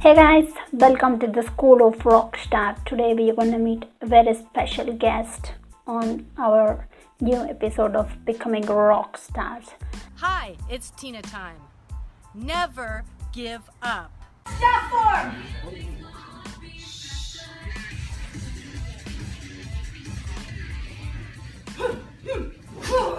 Hey guys, welcome to the School of Rockstar. Today we are going to meet a very special guest on our new episode of Becoming Rock Stars. Hi, it's Tina time. Never give up. Step four.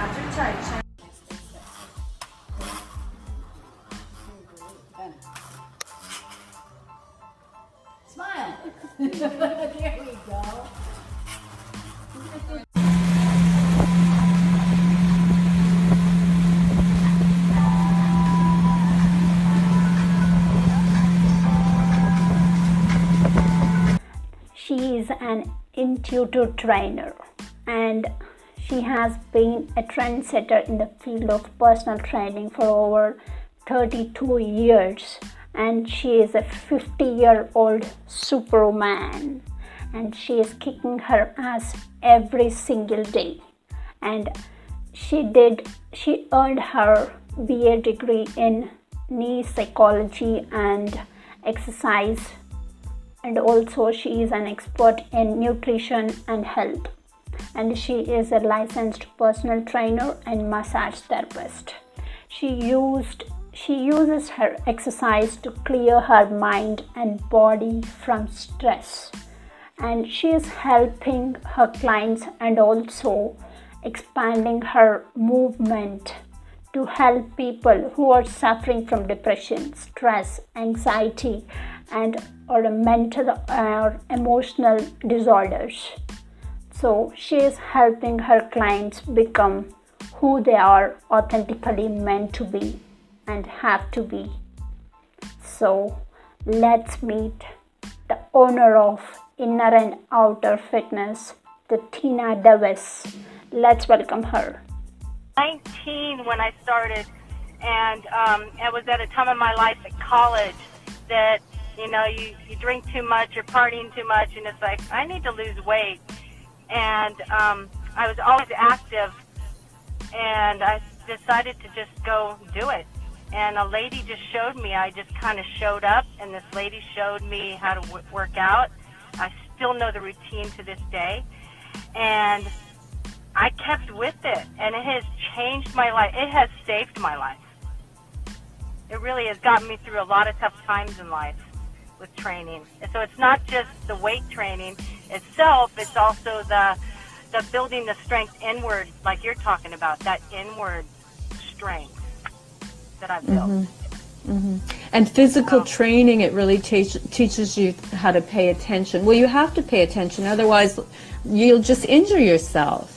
After touch. Smile. there we go. She is an intuitive trainer and she has been a trendsetter in the field of personal training for over 32 years and she is a 50 year old superwoman and she is kicking her ass every single day. And she did she earned her BA degree in kinesiology and exercise and also she is an expert in nutrition and health and she is a licensed personal trainer and massage therapist she used she uses her exercise to clear her mind and body from stress and she is helping her clients and also expanding her movement to help people who are suffering from depression, stress, anxiety, and or mental or emotional disorders. So she is helping her clients become who they are authentically meant to be and have to be. So let's meet the owner of Inner and Outer Fitness, the Tina Davis. Let's welcome her. 19 when I started, and um, it was at a time in my life at college that you know you you drink too much, you're partying too much, and it's like I need to lose weight, and um, I was always active, and I decided to just go do it. And a lady just showed me. I just kind of showed up, and this lady showed me how to w- work out. I still know the routine to this day, and I kept with it, and it has changed my life. It has saved my life. It really has gotten me through a lot of tough times in life with training. And so it's not just the weight training itself; it's also the the building the strength inward, like you're talking about, that inward strength that I've built. Mm-hmm. Mm-hmm. And physical um, training, it really teach, teaches you how to pay attention. Well, you have to pay attention, otherwise, you'll just injure yourself.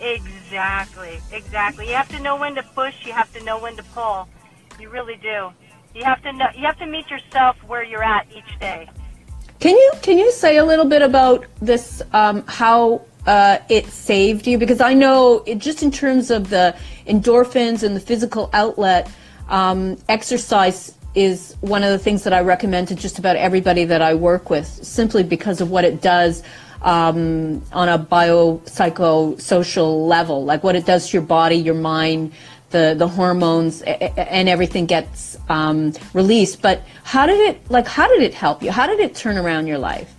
Exactly, exactly. You have to know when to push. You have to know when to pull. You really do. You have to know. You have to meet yourself where you're at each day. Can you can you say a little bit about this? Um, how uh, it saved you? Because I know it, just in terms of the endorphins and the physical outlet, um, exercise is one of the things that I recommend to just about everybody that I work with, simply because of what it does um, on a biopsychosocial level, like what it does to your body, your mind, the the hormones, and everything gets um, released. But how did it like? How did it help you? How did it turn around your life?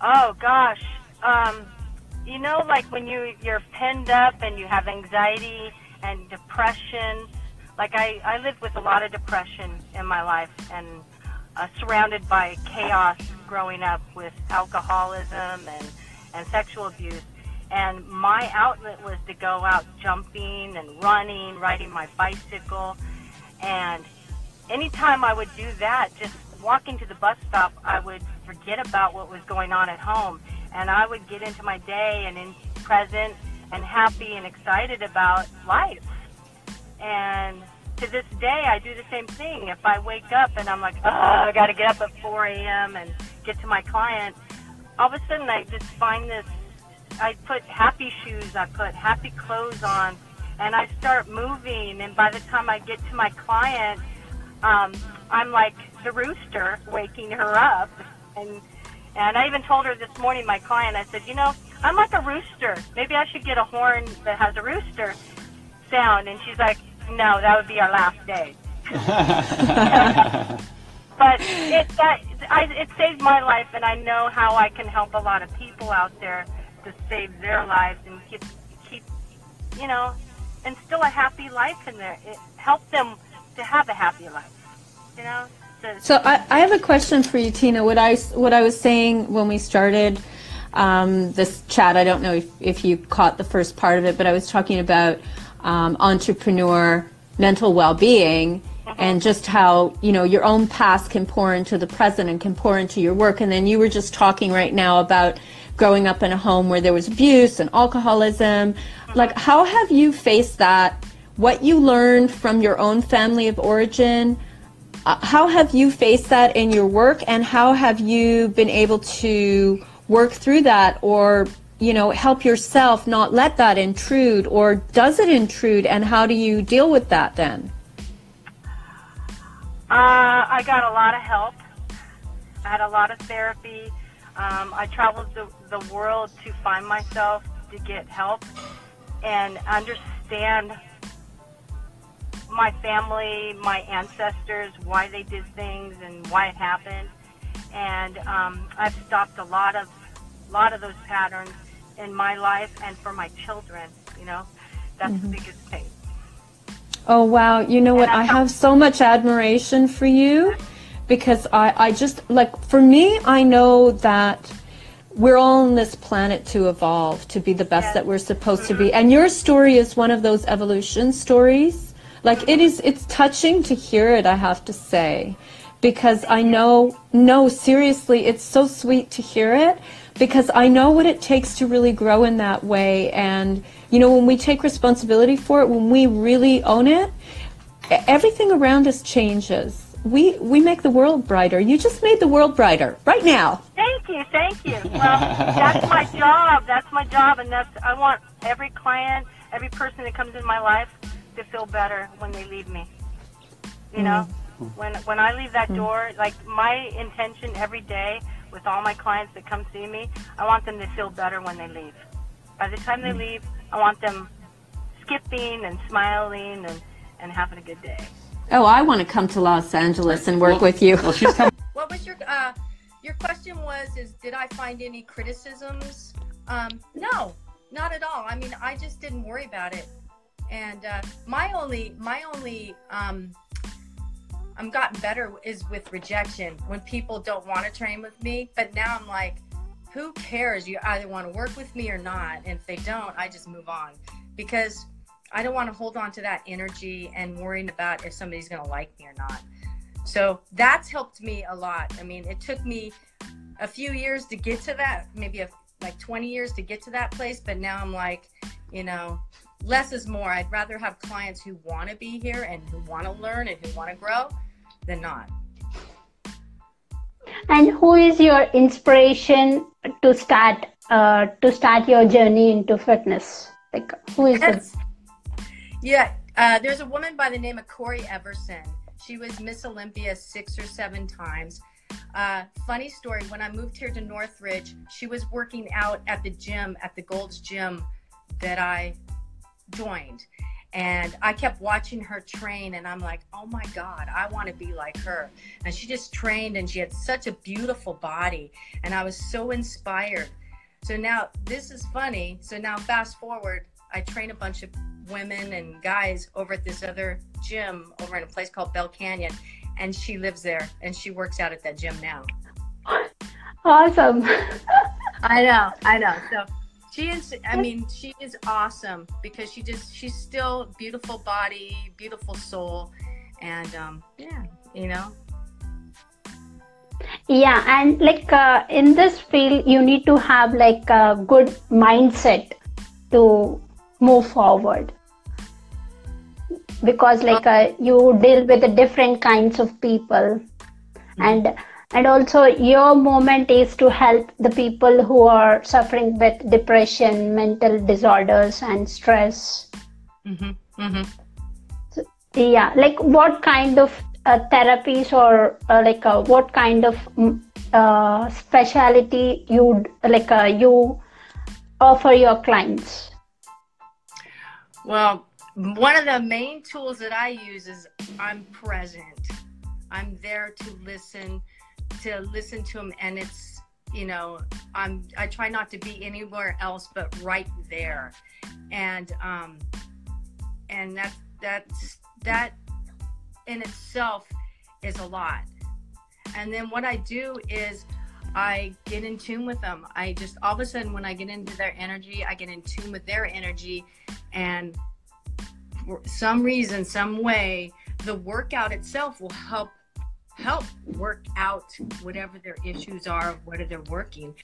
Oh gosh, um, you know, like when you you're pinned up and you have anxiety and depression. Like I I lived with a lot of depression in my life, and uh, surrounded by chaos growing up with alcoholism and, and sexual abuse. And my outlet was to go out jumping and running, riding my bicycle. And anytime I would do that, just walking to the bus stop, I would forget about what was going on at home. And I would get into my day and in present and happy and excited about life. And to this day, I do the same thing. If I wake up and I'm like, oh, I got to get up at 4 a.m. and get to my client, all of a sudden I just find this. I put happy shoes, I put happy clothes on, and I start moving. And by the time I get to my client, um, I'm like the rooster waking her up. And and I even told her this morning, my client, I said, you know, I'm like a rooster. Maybe I should get a horn that has a rooster sound. And she's like, no, that would be our last day. but it that I, it saved my life, and I know how I can help a lot of people out there to save their lives and keep keep you know instill a happy life in there. It help them to have a happy life. You know. To, So I, I have a question for you, Tina. What I what I was saying when we started um, this chat, I don't know if, if you caught the first part of it, but I was talking about um, entrepreneur mental well-being and just how you know your own past can pour into the present and can pour into your work. And then you were just talking right now about growing up in a home where there was abuse and alcoholism. Like, how have you faced that? What you learned from your own family of origin? Uh, how have you faced that in your work and how have you been able to work through that or you know help yourself not let that intrude or does it intrude and how do you deal with that then Uh, I got a lot of help. I had a lot of therapy. Um, I traveled the, the world to find myself, to get help, and understand my family, my ancestors, why they did things, and why it happened. And um, I've stopped a lot of, lot of those patterns in my life and for my children. You know, that's the biggest thing. oh wow you know what I i have so much admiration for you because i i just like for me i know that we're all on this planet to evolve to be the best Yes. that we're supposed to be. Mm-hmm. And your story is one of those evolution stories. Like it is it's touching to hear it i have to say because i know no seriously it's so sweet to hear it because i know what it takes to really grow in that way. And you know when we take responsibility for it when we really own it everything around us changes we we make the world brighter you just made the world brighter right now Thank you, thank you. Well, that's my job. That's my job, and that's I want every client, every person that comes in my life to feel better when they leave me. You know, mm-hmm. when when I leave that mm-hmm. door, like my intention every day with all my clients that come see me, I want them to feel better when they leave. By the time they mm. leave, I want them skipping and smiling and and having a good day. Oh i want to come to los angeles and work with you Well, she's come What was your uh your question was is did I find any criticisms? Um no, not at all. I mean, I just didn't worry about it. And uh my only my only um I'm gotten better is with rejection when people don't want to train with me, but now I'm like who cares? You either want to work with me or not. And if they don't, I just move on because I don't want to hold on to that energy and worrying about if somebody's going to like me or not. So that's helped me a lot. I mean, it took me a few years to get to that, maybe a, like 20 years to get to that place, but now I'm like, you know, less is more. I'd rather have clients who want to be here and who want to learn and who want to grow than not. And who is your inspiration to start uh, to start your journey into fitness? Like who is the Yes. Yeah, uh, there's a woman by the name of Cory Everson. She was Miss Olympia six or seven times. Uh, funny story, when I moved here to Northridge, she was working out at the gym, at the Gold's Gym that I joined. And I kept watching her train, and I'm like, oh my God, I want to be like her. And she just trained, and she had such a beautiful body. And I was so inspired. So now this is funny. So now fast forward, I train a bunch of women and guys over at this other gym over in a place called Bell Canyon. and she lives there and she works out at that gym now. Awesome. I know, I know. So she is. I mean, she is awesome because she just she's still beautiful body, beautiful soul, and um, yeah, you know. yeah and like uh, in this field you need to have like a good mindset to move forward. Because like uh, you deal with the different kinds of people. And and also your moment is to help the people who are suffering with depression mental disorders and stress. Mm-hmm. Mm-hmm. yeah like what kind of uh, therapies or uh, like uh, what kind of mm, uh, speciality you like uh, you offer your clients Well, one of the main tools that I use is I'm present. I'm there to listen, to listen to them, and it's you know I'm I try not to be anywhere else but right there, and um, and that that's that in itself is a lot. And then what I do is I get in tune with them. I just all of a sudden when I get into their energy, I get in tune with their energy and for some reason, some way, the workout itself will help help work out whatever their issues are, whether they're working.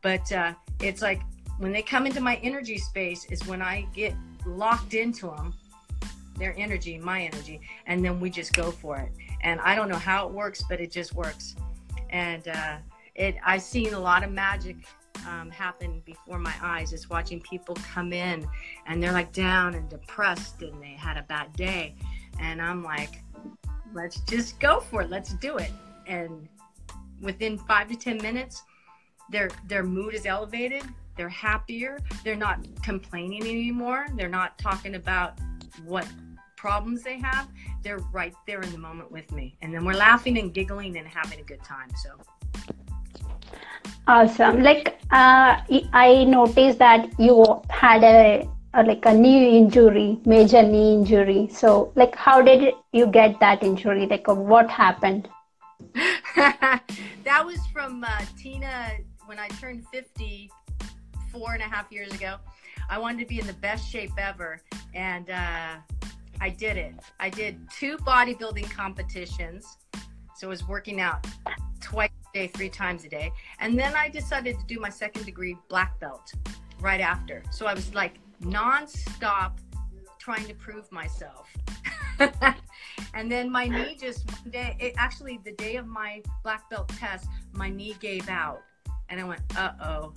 But uh, it's like when they come into my energy space is when I get locked into them, their energy, my energy, and then we just go for it. And I don't know how it works, but it just works. And uh, it, I've seen a lot of magic um, happen before my eyes. is watching people come in, and they're like down and depressed, and they had a bad day, and I'm like, let's just go for it. Let's do it. And within five to ten minutes, their their mood is elevated. They're happier. They're not complaining anymore. They're not talking about what problems they have. They're right there in the moment with me, and then we're laughing and giggling and having a good time. So. Awesome like uh, i noticed that you had a, a like a knee injury major knee injury so like how did you get that injury like uh, what happened that was from uh, Tina when I turned 50 four and a half years ago. I wanted to be in the best shape ever, and uh, I did it. I did two bodybuilding competitions, so I was working out twice day, three times a day, and then I decided to do my second degree black belt right after. So I was like nonstop trying to prove myself. and then my knee just one day, it, actually the day of my black belt test, my knee gave out, and I went, uh oh.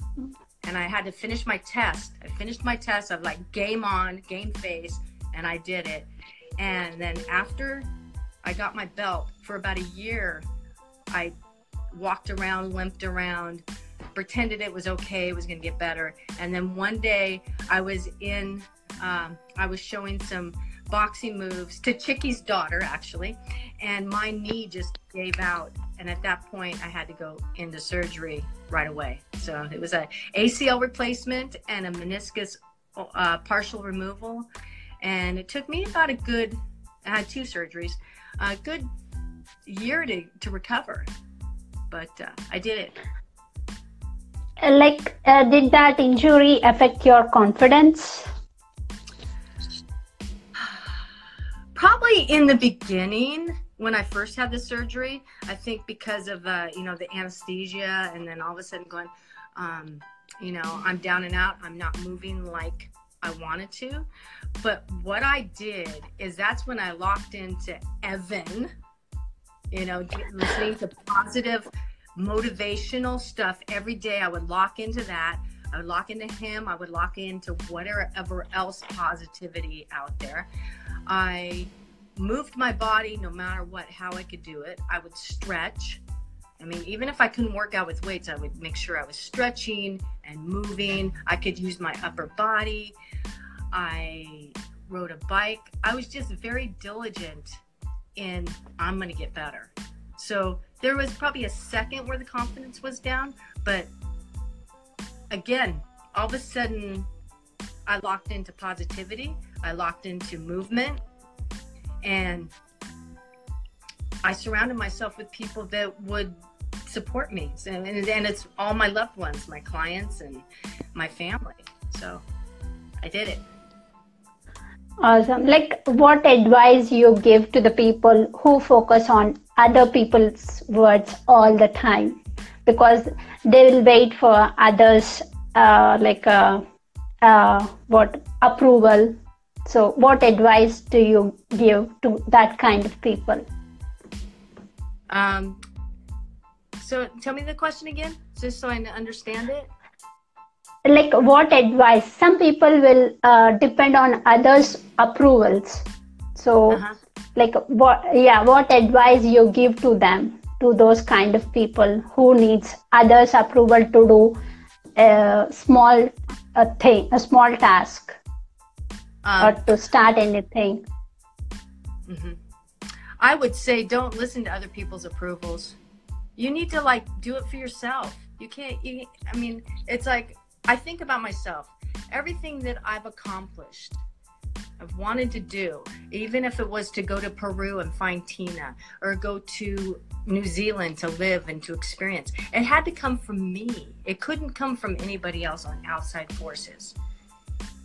And I had to finish my test. I finished my test. I'm like, game on, game face, and I did it. And then after I got my belt for about a year, I walked around, limped around, pretended it was okay, it was going to get better. And then one day I was in, um, I was showing some boxing moves to Chickie's daughter, actually, and my knee just gave out. And at that point, I had to go into surgery right away. So it was a ACL replacement and a meniscus uh, partial removal. And it took me about a good, I had two surgeries, a good year to, to recover. But uh, I did it. Uh, like uh, did that injury affect your confidence Probably in the beginning when I first had the surgery, I think because of uh, you know the anesthesia, and then all of a sudden going, um, you know, I'm down and out. I'm not moving like I wanted to. But what I did is that's when I locked into Evan. You know, listening to positive, motivational stuff every day. I would lock into that. I would lock into him. I would lock into whatever else positivity out there. I moved my body no matter what, how I could do it. I would stretch. I mean, even if I couldn't work out with weights, I would make sure I was stretching and moving. I could use my upper body. I rode a bike. I was just very diligent in I'm going to get better. So there was probably a second where the confidence was down, but again, all of a sudden, I locked into positivity. I locked into movement, and I surrounded myself with people that would support me. So, and, and it's all my loved ones, my clients, and my family. So I did it. Awesome. Like, what advice you give to the people who focus on other people's words all the time? Because they will wait for others, uh, like, uh, uh, what approval. So, what advice do you give to that kind of people? Um, so, tell me the question again, just so I understand it like what advice? Some people will uh, depend on others approvals. So uh-huh. like what yeah what advice you give to them to those kind of people who needs others approval to do a small a thing a small task um, or to start anything? Mm-hmm. i would say don't listen to other people's approvals. You need to like do it for yourself. You can't you, i mean it's like I think about myself, everything that I've accomplished, I've wanted to do, even if it was to go to Peru and find Tina or go to New Zealand to live and to experience, it had to come from me. It couldn't come from anybody else on outside forces.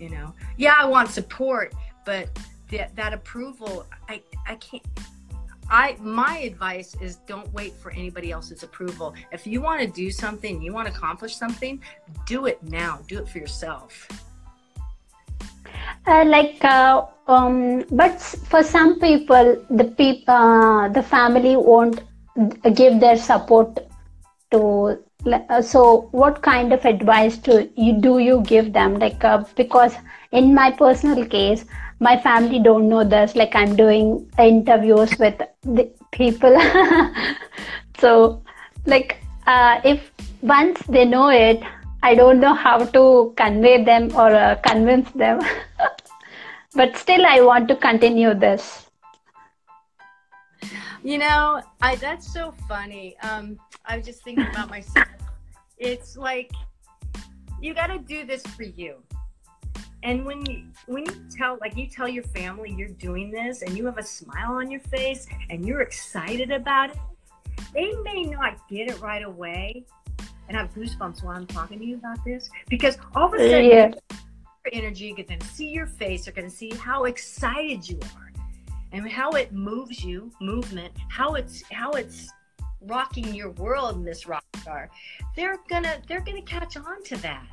You know, yeah, I want support, but that, that approval, I, I can't, I my advice is don't wait for anybody else's approval. If you want to do something, you want to accomplish something, do it now. Do it for yourself. Uh, like, uh, um, but for some people, the people, uh, the family won't give their support to. Uh, so, what kind of advice do you do you give them? Like, uh, because in my personal case, my family don't know this like i'm doing interviews with the people. So like uh, if once they know it i don't know how to convey them or uh, convince them. But still i want to continue this. You know i that's so funny. Um i was just thinking about myself. It's like you got to do this for you and when you when you tell like you tell your family you're doing this and you have a smile on your face and you're excited about it, they may not get it right away. And I have goosebumps while I'm talking to you about this because all of a sudden yeah. your energy, gonna see your face, they're gonna see how excited you are and how it moves you, movement, how it's how it's rocking your world in this rock star. They're gonna they're gonna catch on to that.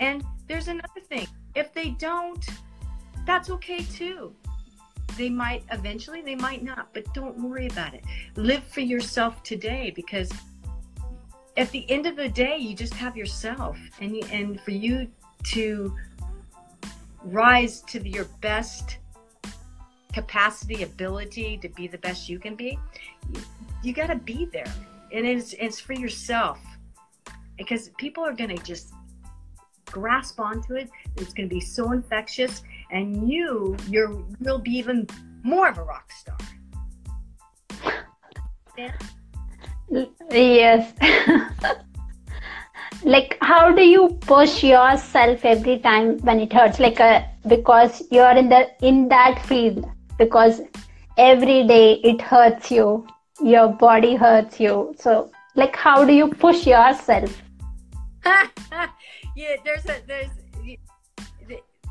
And there's another thing. If they don't, that's okay too. They might eventually, they might not, but don't worry about it. Live for yourself today because at the end of the day, you just have yourself, and you, and for you to rise to your best capacity, ability to be the best you can be, you, you got to be there, and it's it's for yourself because people are gonna just grasp onto it. It's going to be so infectious, and you, you're, you'll be even more of a rock star. Yeah. Yes. like, how do you push yourself every time when it hurts? Like, uh, because you're in the in that field. Because every day it hurts you, your body hurts you. So, like, how do you push yourself? yeah, there's a there's the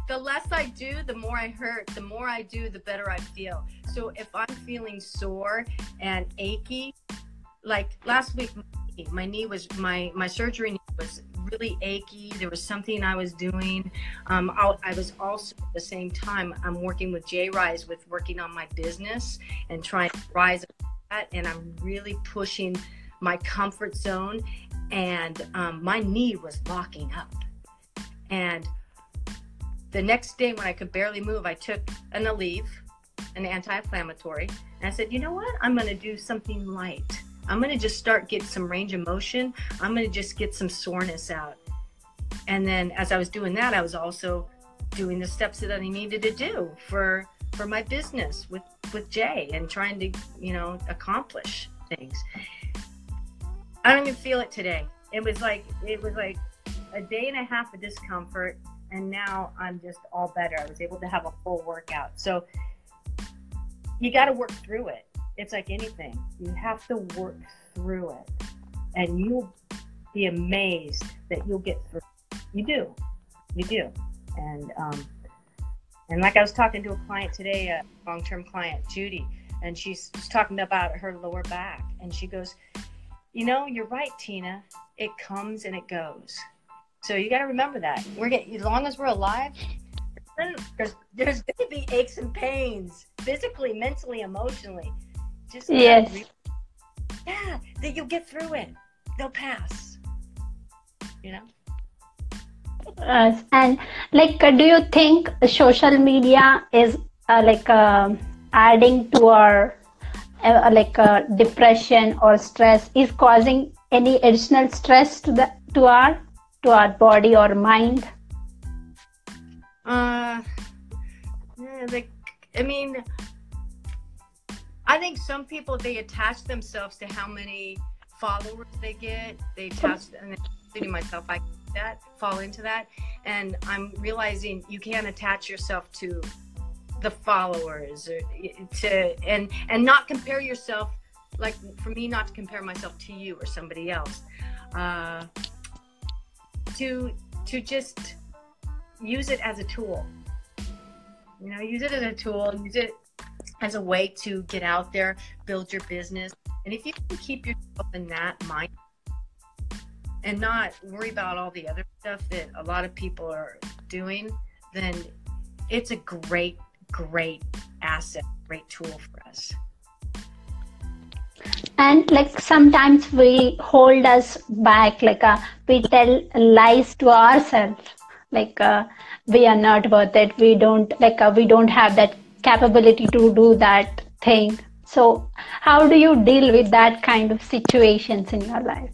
the less I do, the more I hurt. The more I do, the better I feel. So if I'm feeling sore and achy, like last week, my knee was my my surgery was really achy. There was something I was doing. Um, I, I, was also at the same time I'm working with J Rise with working on my business and trying to rise that. And I'm really pushing my comfort zone and um, my knee was locking up. And the next day, when I could barely move, I took an Aleve, an anti-inflammatory, and I said, you know what? I'm going to do something light. I'm going to just start get some range of motion. I'm going to just get some soreness out. And then as I was doing that, I was also doing the steps that I needed to do for for my business with with Jay and trying to you know accomplish things. I don't even feel it today. It was like it was like a day and a half of discomfort, and now I'm just all better. I was able to have a full workout. So you got to work through it. it's like anything. You have to work through it, and you'll be amazed that you'll get through. You do, you do, and um, and like I was talking to a client today, a long-term client, Judy, and she's talking about her lower back, and she goes, "You know, you're right, Tina. It comes and it goes. So you got to remember that. We're getting as long as we're alive." There's, there's going to be aches and pains, physically, mentally, emotionally. Just Yes. yeah, that you'll get through it. They'll pass. You know. Uh, and like, uh, do you think social media is uh, like uh, adding to our uh, like uh, depression or stress? Is causing any additional stress to the to our to our body or mind? Uh, like, I mean, I think some people they attach themselves to how many followers they get. They attach, and including myself, I that fall into that, and I'm realizing you can't attach yourself to the followers or to and and not compare yourself. Like for me, not to compare myself to you or somebody else. Uh, to to just use it as a tool. You know, use it as a tool, use it as a way to get out there, build your business. And if you can keep yourself in that mind and not worry about all the other stuff that a lot of people are doing, then it's a great, great asset, great tool for us. and like sometimes we hold us back like uh, we tell lies to ourselves. Like uh, we are not worth it. We don't like uh, we don't have that capability to do that thing. So how do you deal with that kind of situations in your life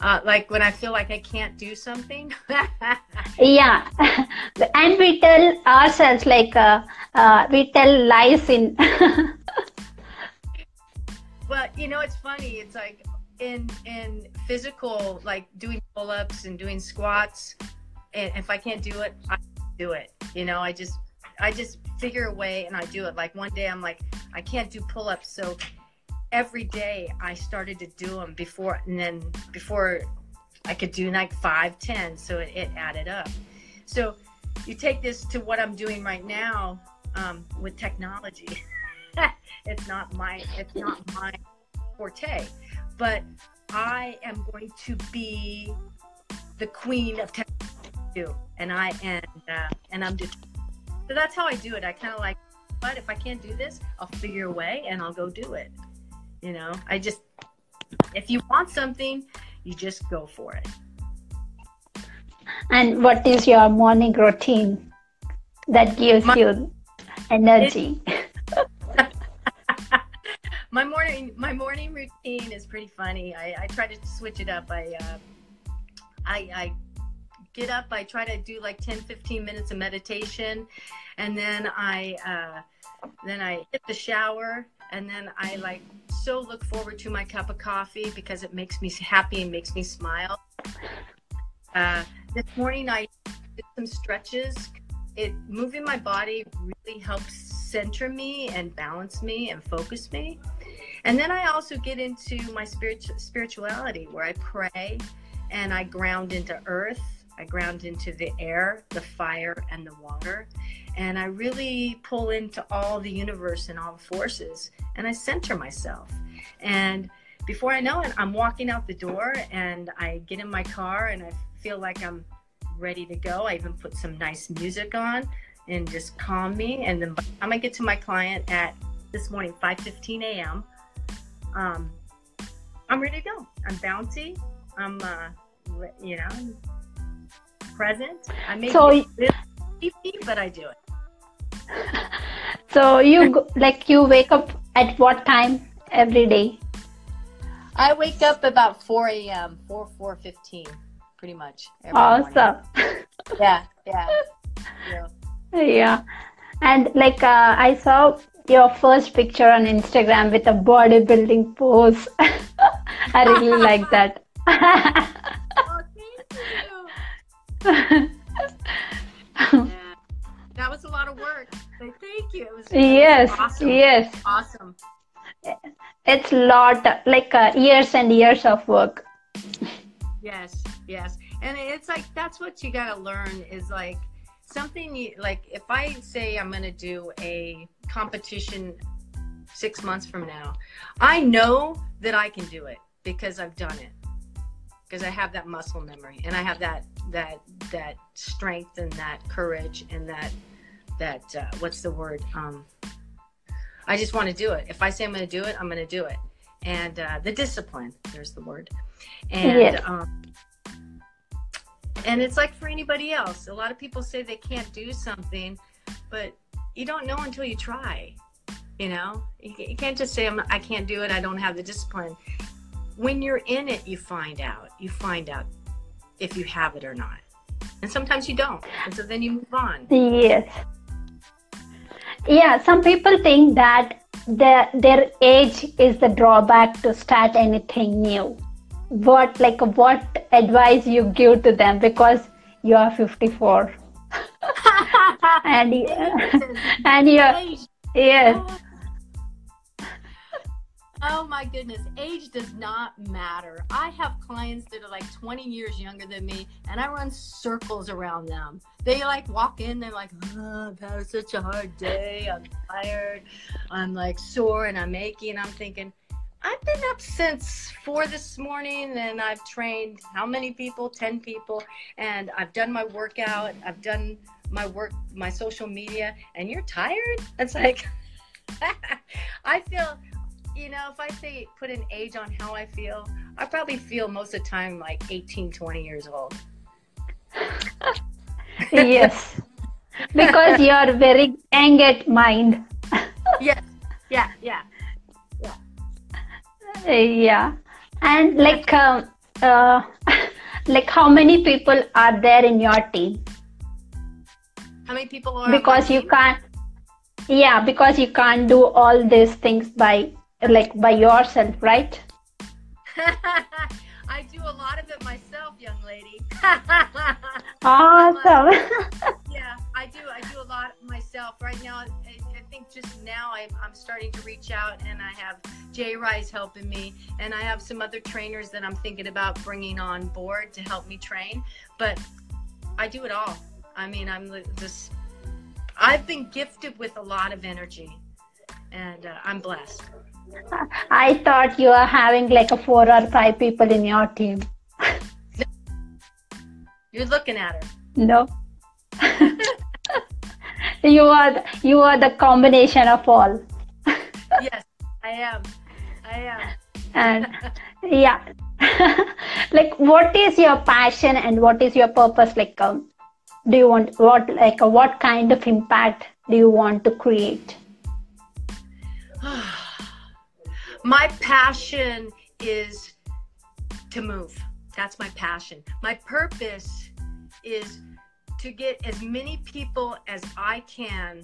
Uh, like when I feel like I can't do something. yeah and we tell ourselves like uh, uh, we tell lies in Well, you know, it's funny. It's like in in physical, like doing pull ups and doing squats. And if I can't do it, I do it. You know, I just I just figure a way and I do it. Like one day, I'm like, I can't do pull ups, so every day I started to do them before, and then before I could do like five, ten, so it, it added up. So you take this to what I'm doing right now um, with technology. it's not my it's not my forte but i am going to be the queen of technology and i and uh, and i'm just so that's how i do it i kind of like but if i can't do this i'll figure a way and i'll go do it you know i just if you want something you just go for it and what is your morning routine that gives My- you energy my morning my morning routine is pretty funny. I, I try to switch it up. I, uh, I I get up. I try to do like 10, 15 minutes of meditation, and then I uh, then I hit the shower, and then I like so look forward to my cup of coffee because it makes me happy and makes me smile. Uh, this morning I did some stretches. It moving my body really helps center me and balance me and focus me. And then I also get into my spirit, spirituality where I pray and I ground into earth, I ground into the air, the fire, and the water. And I really pull into all the universe and all the forces and I center myself. And before I know it, I'm walking out the door and I get in my car and I feel like I'm ready to go. I even put some nice music on and just calm me. And then by the time I get to my client at this morning, 5:15 a.m., um, I'm ready to go. I'm bouncy. I'm, uh, you know, present. I may So- be a little sleepy, but I do it. so you go, like you wake up at what time every day I wake up about 4 a.m. 4 4:15, pretty much. every morning. awesome Yeah, yeah. yeah. yeah and like uh, i saw your first picture on instagram with a bodybuilding pose i really like that Oh, thank you. That was a lot of work. Thank you. It was, Yes, awesome. yes. Awesome. It's a lot like uh, years and years of work. Yes, yes. And it's like that's what you got to learn is like something you like if I say I'm going to do a competition 6 months from now, I know that I can do it because I've done it. Because I have that muscle memory and I have that that that strength and that courage and that that uh, what's the word um I just want to do it. If I say I'm going to do it, I'm going to do it. And uh, the discipline, there's the word. And Yes. um, and it's like for anybody else. A lot of people say they can't do something, but you don't know until you try. You know, you, you can't just say I'm, I can't do it. I don't have the discipline. When you're in it, you find out. You find out if you have it or not. And sometimes you don't. And so then you move on. Yes. Yeah, some people think that the, their age is the drawback to start anything new. What like what advice you give to them because you are 54 and you, and you yes oh Oh my goodness, age does not matter. I have clients that are like 20 years younger than me, and I run circles around them. They like walk in, they're like, oh, I've had such a hard day. I'm tired. I'm like sore and I'm achy. And I'm thinking, I've been up since four this morning and I've trained how many people? 10 people. And I've done my workout. I've done my work, my social media, and you're tired? It's like, I feel you know, if I say put an age on how I feel, I probably feel most of the time like 18, 20 years old. yes because you are very at mind Yes. Yeah, yeah. yeah Yeah. and like um, uh, like how many people are there in your team How many people are because you team? can't yeah because you can't do all these things by like by yourself right I do a lot of it myself, young lady. awesome yeah, I do. I do a lot myself. Right now, I, I think just now I'm, I'm starting to reach out and I have Jay Rise helping me and I have some other trainers that I'm thinking about bringing on board to help me train. But I do it all. I mean, I'm just, I've been gifted with a lot of energy and uh, I'm blessed. I thought you are having like a four or five people in your team You're looking at her. no you are the, you are the combination of all Yes, I am. I am. and yeah like what is your passion and what is your purpose like um, do you want what like what kind of impact do you want to create my passion is to move. That's my passion. My purpose is to get as many people as I can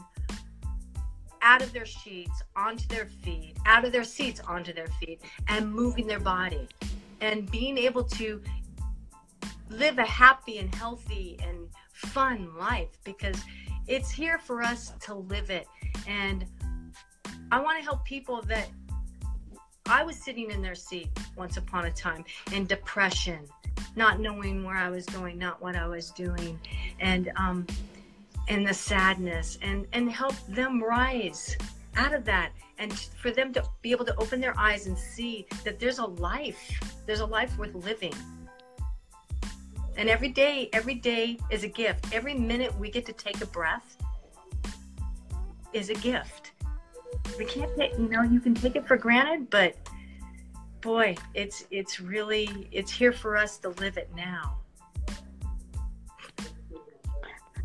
out of their sheets onto their feet, out of their seats onto their feet, and moving their body and being able to live a happy and healthy and fun life because it's here for us to live it. And I want to help people that I was sitting in their seat once upon a time in depression, not knowing where I was going, not what I was doing, and um, and the sadness, and and help them rise out of that, and for them to be able to open their eyes and see that there's a life, there's a life worth living. And every day, every day is a gift. Every minute we get to take a breath is a gift we can't take you know you can take it for granted but boy it's it's really it's here for us to live it now.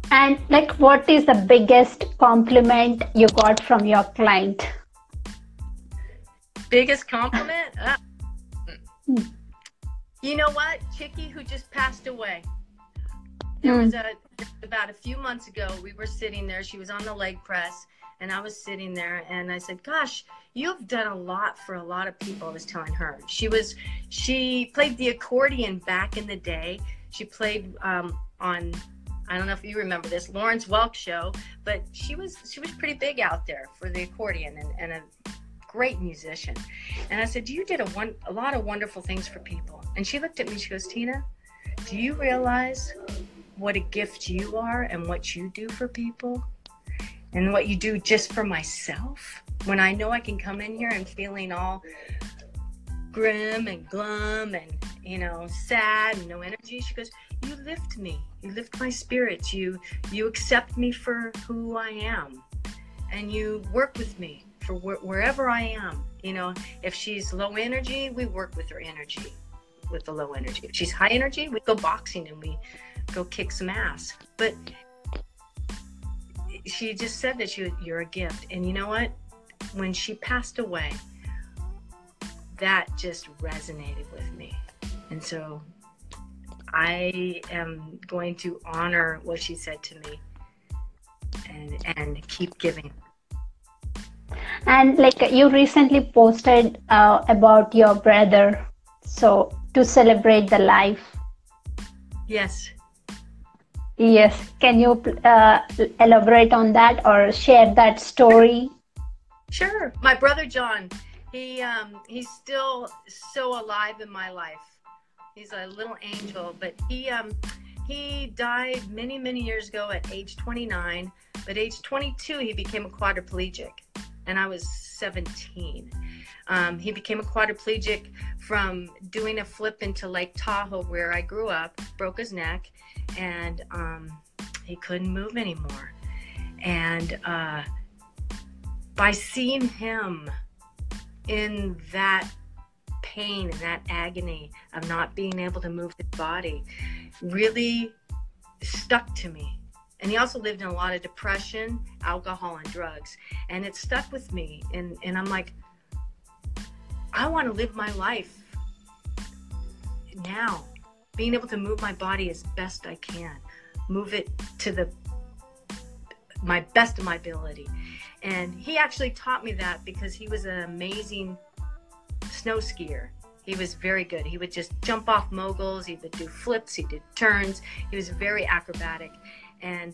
And like what is the biggest compliment you got from your client? Biggest compliment? Ah. you know what? Chicky who just passed away there was a about a few months ago we were sitting there she was on the leg press and i was sitting there and i said gosh you've done a lot for a lot of people i was telling her she was she played the accordion back in the day she played um, on I don't know if you remember this Lawrence Welk show, but she was she was pretty big out there for the accordion and, and a great musician. And I said, "You did a one a lot of wonderful things for people." And she looked at me. She goes, "Tina, do you realize what a gift you are and what you do for people, and what you do just for myself? When I know I can come in here and feeling all grim and glum and you know sad and no energy she goes you lift me. You lift my spirits you you accept me for who i am. And you work with me for wh- wherever i am. You know if she's low energy we work with her energy with the low energy. If she's high energy we go boxing and we go kick some ass but she just said that you, you're a gift and you know what when she passed away that just resonated with me. And so I am going to honor what she said to me and and keep giving. And like you recently posted uh, about your brother, so to celebrate the life. Yes. Yes. Can you uh, elaborate on that or share that story? Sure. My brother John he um he's still so alive in my life. He's a little angel, but he um he died many many years ago at age 29. But age 22 he became a quadriplegic, and I was 17. Um, he became a quadriplegic from doing a flip into Lake Tahoe, where I grew up, broke his neck, and um, he couldn't move anymore. And uh, by seeing him in that pain and that agony of not being able to move his body really stuck to me. And he also lived in a lot of depression, alcohol, and drugs. And it stuck with me. And, and I'm like, I want to live my life now, being able to move my body as best I can, move it to the my best of my ability. And he actually taught me that because he was an amazing snow skier. He was very good. He would just jump off moguls. He would do flips. He did turns. He was very acrobatic, and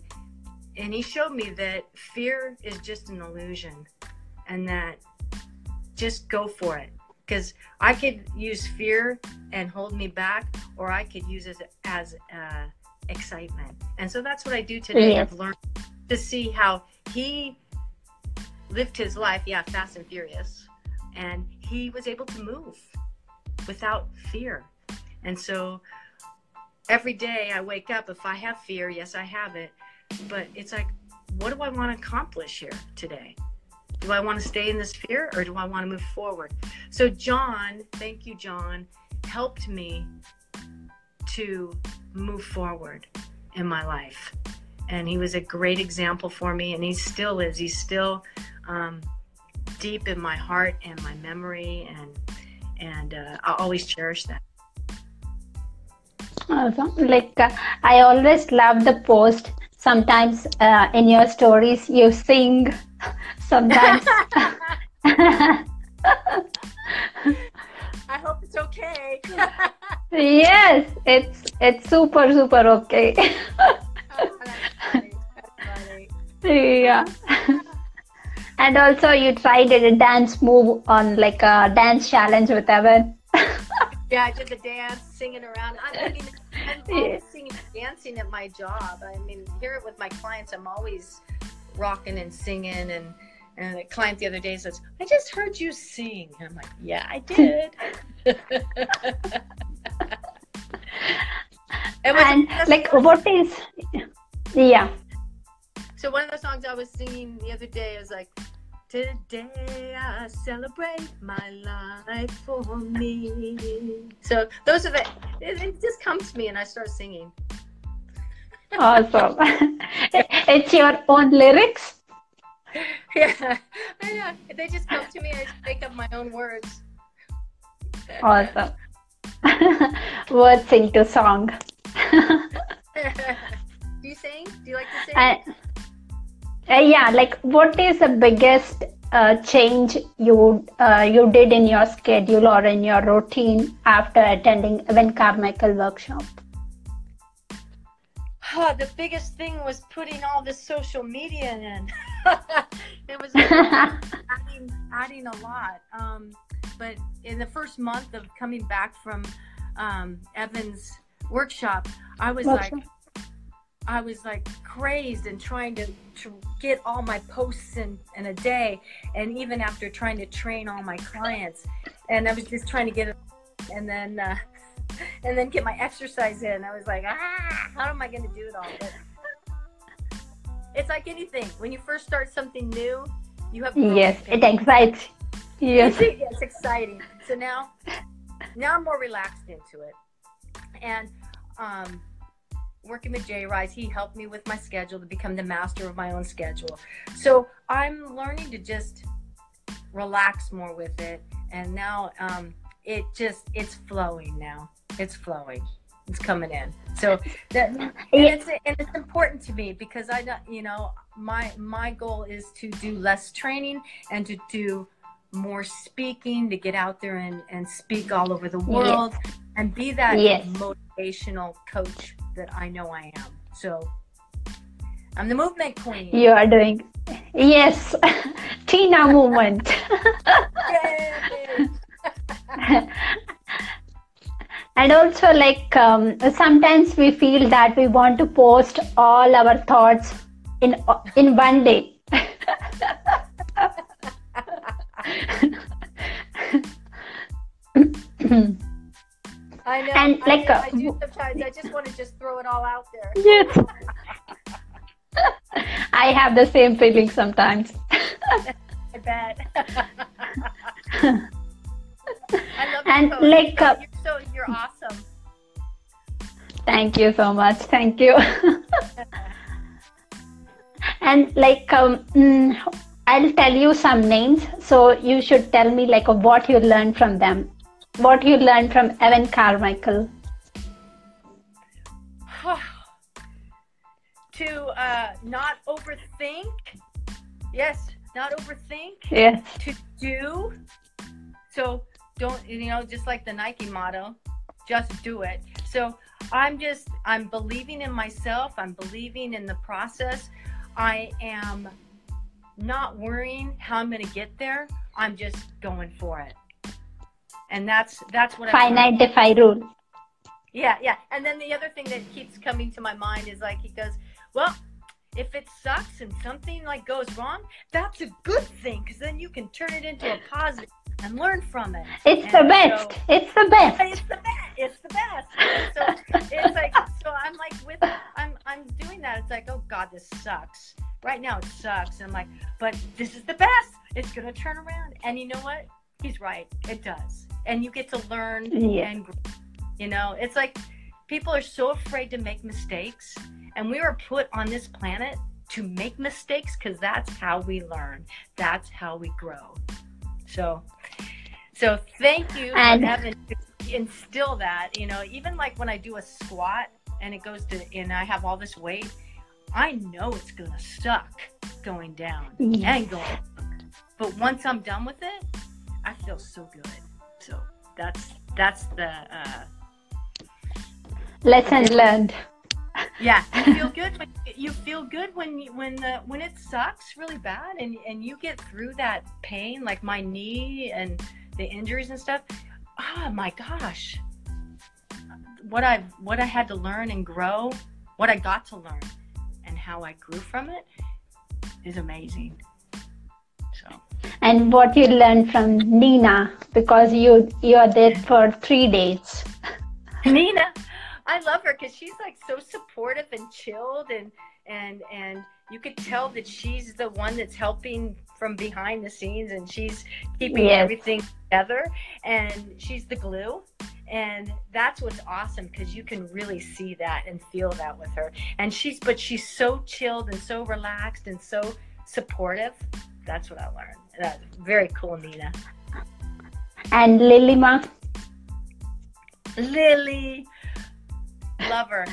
and he showed me that fear is just an illusion, and that just go for it. Because I could use fear and hold me back, or I could use it as uh, excitement. And so that's what I do today. I've learned to see how he lived his life, yeah, fast and furious, and he was able to move without fear. And so every day I wake up, if I have fear, yes, I have it, but it's like, what do I want to accomplish here today? Do I want to stay in this fear or do I want to move forward? So, John, thank you, John, helped me to move forward in my life. And he was a great example for me, and he still is. He's still um, deep in my heart and my memory, and and uh, I'll always cherish that. Awesome. Like uh, I always love the post. Sometimes uh, in your stories you sing. Sometimes. I hope it's okay. yes, it's it's super super okay. oh, funny. Funny. yeah and also you tried a dance move on like a dance challenge with Evan. Yeah, I did the dance, singing around. I mean, I'm always singing, dancing at my job. I mean, hear it with my clients, I'm always rocking and singing. And and a client the other day says, "I just heard you sing." And I'm like, "Yeah, I did." and like, what is? Yeah. So one of the songs I was singing the other day is like, Today I celebrate my life for me. So those are the, it, it just comes to me and I start singing. Awesome. it's your own lyrics? Yeah, I know. They just come to me. I just make up my own words. Awesome. Words into song. Do you sing? Do you like to sing? I, uh, yeah, like what is the biggest uh, change you uh, you did in your schedule or in your routine after attending Evan Carmichael workshop? Oh, the biggest thing was putting all this social media in. it was adding, adding a lot. Um, but in the first month of coming back from um, Evan's workshop, I was Workshop. like, I was like crazed and trying to, to get all my posts in, in a day. And even after trying to train all my clients, and I was just trying to get it, and then, uh, and then get my exercise in. I was like, ah, how am I going to do it all? But it's like anything. When you first start something new, you have Yes, it excites. Yes. it's exciting. So now, now I'm more relaxed into it, and um, working with Jay Rise, he helped me with my schedule to become the master of my own schedule. So I'm learning to just relax more with it, and now um, it just it's flowing now. It's flowing. It's coming in. So that and it's and it's important to me because I don't- you know my my goal is to do less training and to do more speaking to get out there and, and speak all over the world and be that Yes. motivational coach that I know I am. So I'm the movement queen. You are doing. Yes. Tina movement. And also like um, sometimes we feel that we want to post all our thoughts in in one day I know. And I, like, uh, I do sometimes. I just want to just throw it all out there. yes i have the same feeling sometimes I bet. I love And, coach. like, uh, you're so you're awesome. thank you so much thank you and like um, mm, i'll tell you some names so you should tell me like what you learned from them what you learned from evan carmichael to uh, not overthink. Yes, not overthink. yes To do. So don't you know? Just like the Nike motto, just do it. So I'm just I'm believing in myself. I'm believing in the process. I am not worrying how I'm going to get there. I'm just going for it. And that's that's what I 595 rule yeah, yeah. And then the other thing that keeps coming to my mind is like he goes, well, if it sucks and something like goes wrong, that's a good thing because then you can turn it into a positive and learn from it. It's And the best. so- It's the best. it's the best. It's the best. So it's like so I'm like with I'm I'm doing that. It's like oh God, this sucks. Right now it sucks. And I'm like, but this is the best. It's gonna turn around. And you know what? He's right. It does. And you get to learn Yeah. and grow. You know, it's like people are so afraid to make mistakes, and we were put on this planet to make mistakes because that's how we learn. That's how we grow. So, so thank you, And- Evan, to instill that. You know, even like when I do a squat and it goes to, and I have all this weight, I know it's gonna suck going down Yes. and going. up. But once I'm done with it, I feel so good. So that's that's the uh, Lesson learned. yeah. You feel good when you feel good when you, when the when it sucks really bad and and you get through that pain like my knee and the injuries and stuff. Oh my gosh, what I what I had to learn and grow, what I got to learn, how I grew from it is amazing. So. And what you learned from Nina because you you are there for three days. Nina, I love her because she's like so supportive and chilled, and and and you could tell that she's the one that's helping from behind the scenes, and she's keeping Yes. everything together, and she's the glue. And that's what's awesome because you can really see that and feel that with her. And she's, but she's so chilled and so relaxed and so supportive. That's what I learned. That's very cool, Nina. And Lilima, Lily. Love her.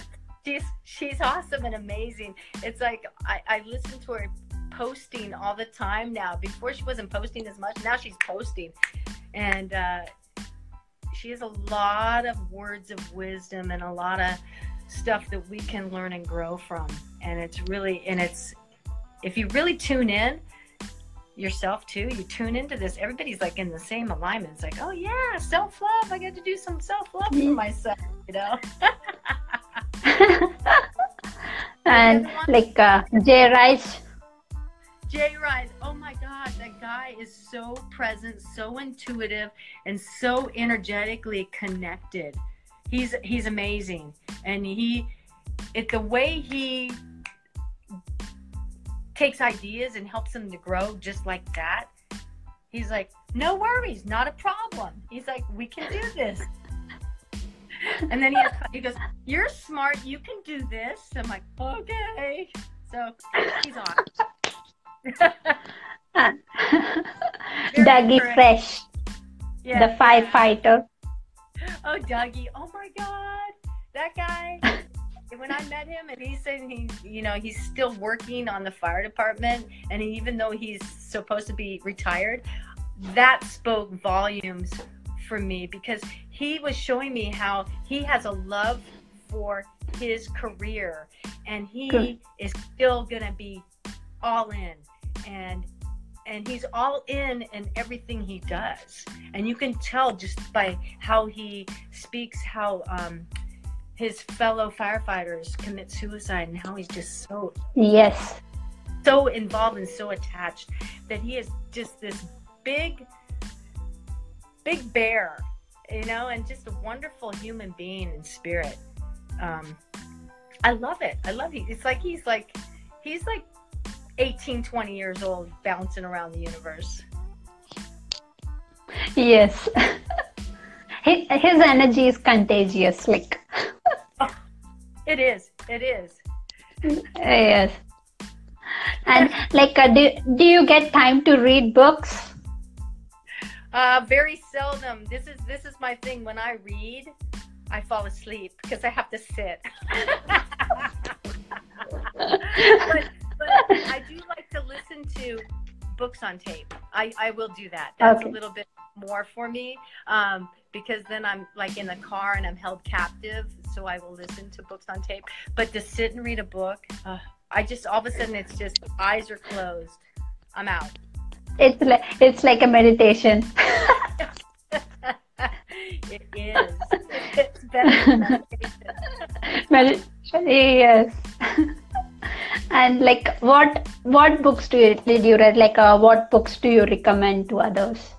She's she's awesome and amazing. It's like I, I listen to her posting all the time now. Before she wasn't posting as much. Now she's posting. And uh, she has a lot of words of wisdom and a lot of stuff that we can learn and grow from. And it's really, and it's, if you really tune in yourself too, you tune into this, everybody's like in the same alignment. It's like, oh yeah, self love. I got to do some self love for myself, you know? and like uh, Jay Rice. Jay Rice, oh my God, that guy is so present, so intuitive, and so energetically connected. He's he's amazing, and he, it the way he takes ideas and helps them to grow just like that. He's like, no worries, not a problem. He's like, we can do this. and then he, has, he goes, you're smart, you can do this. I'm like, okay. So he's on. Dougie Fresh, Yeah. the firefighter. Oh, Dougie. Oh my God. That guy. when I met him and he said he's, you know, he's still working on the fire department and even though he's supposed to be retired, that spoke volumes for me because he was showing me how he has a love for his career and he Good. is still going to be all in and and he's all in in everything he does. And you can tell just by how he speaks how um his fellow firefighters commit suicide and how he's just so Yes. so involved and so attached that he is just this big big bear you know and just a wonderful human being and spirit. Um i love it. I love it. It's like he's like he's like 18 20 years old bouncing around the universe Yes. his, his energy is contagious. Like, it is it is yes. And like, uh, do, do you get time to read books? Uh, very seldom. This is this is my thing. When I read, I fall asleep because I have to sit. but I do like to listen to books on tape. I, I will do that. That's Okay. a little bit more for me um, because then I'm like in the car and I'm held captive. So I will listen to books on tape. But to sit and read a book, uh, I just all of a sudden it's just eyes are closed. I'm out. It's like it's like a meditation. it is. It's better than meditation. meditation. Yes. And like, what what books do you did you read? Like, uh, what books do you recommend to others?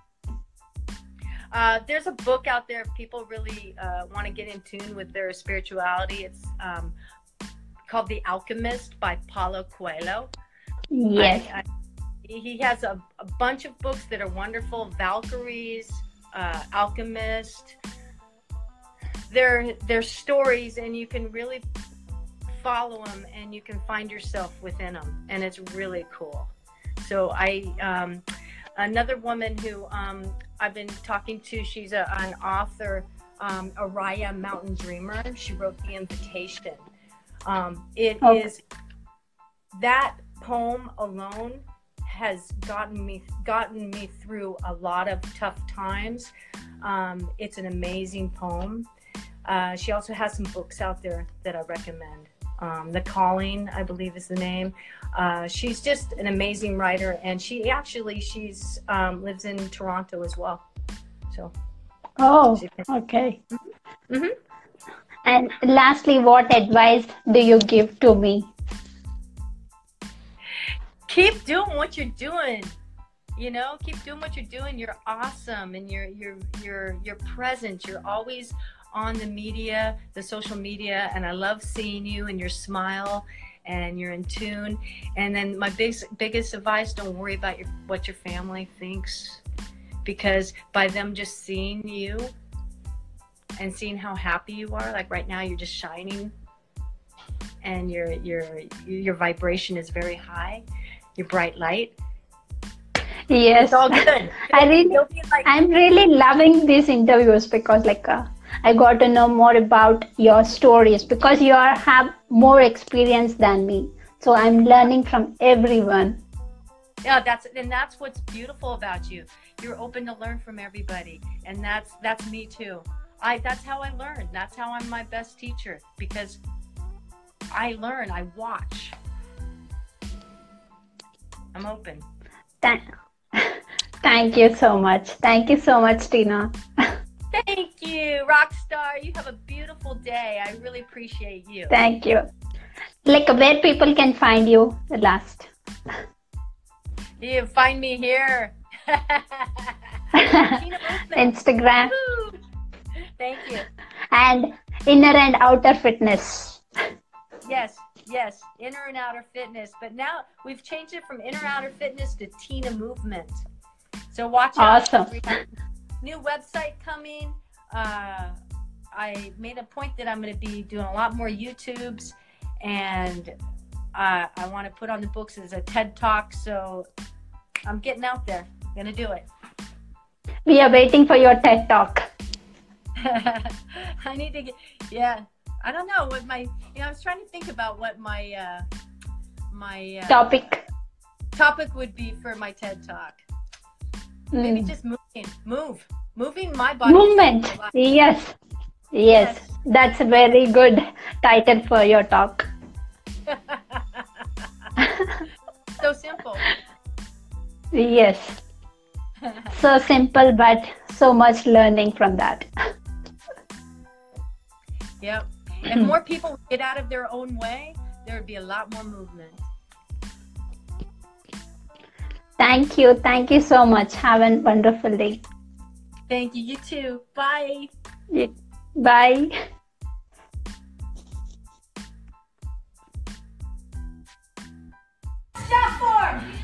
Uh, there's a book out there if people really uh, want to get in tune with their spirituality. It's um, called The Alchemist by Paulo Coelho. Yes. I- I- he has a, a bunch of books that are wonderful Valkyries, uh, Alchemist. They're, they're stories, and you can really follow them and you can find yourself within them. And it's really cool. So, I, um, another woman who um, I've been talking to, she's a, an author, um, Oriah Mountain Dreamer. She wrote The Invitation. Um, it is Okay. that poem alone has gotten me gotten me through a lot of tough times. Um, it's an amazing poem. Uh, she also has some books out there that I recommend. Um, the Calling, I believe, is the name. Uh, she's just an amazing writer, and she actually she's um, lives in Toronto as well. So Oh, okay. Mhm. And lastly, what advice do you give to me? keep doing what you're doing you know keep doing what you're doing you're awesome and you're you're you're you're present you're always on the media the social media and i love seeing you and your smile and you're in tune and then my biggest biggest advice don't worry about your what your family thinks because by them just seeing you and seeing how happy you are like right now you're just shining and your your your vibration is very high your bright light. Yes. It's all good. I really, like- I'm really loving these interviews because, like, uh, I got to know more about your stories because you are have more experience than me. So I'm learning from everyone. yeah, that's and that's what's beautiful about you. You're open to learn from everybody, and that's that's me too. I that's how I learn. That's how I'm my best teacher because I learn, I watch. I'm open. Thank, thank you so much. Thank you so much, Tina. Thank you, Rockstar. You have a beautiful day. I really appreciate you. Thank you. Like where people can find you the last. You find me here. Instagram! Thank you. and inner and outer fitness. Yes, yes, inner and outer fitness. But now we've changed it from inner outer fitness to Tina movement. So watch out. Awesome. New website coming. Uh, I made a point that I'm going to be doing a lot more YouTubes, and uh, I want to put on the books as a TED Talk. So I'm getting out there. Gonna do it. We are waiting for your TED talk. I need to get. Yeah, I don't know what my. You know, I was trying to think about what my uh, my uh, Topic. topic would be for my TED Talk. Maybe Mm. just moving, move, moving my body. Movement. Yes. Yes. That's a very good title for your talk. so simple. Yes. So simple, but so much learning from that. Yep. If more people get out of their own way, there would be a lot more movement. Thank you. Thank you so much. Have a wonderful day. Thank you. You too. Bye. Bye. Step four.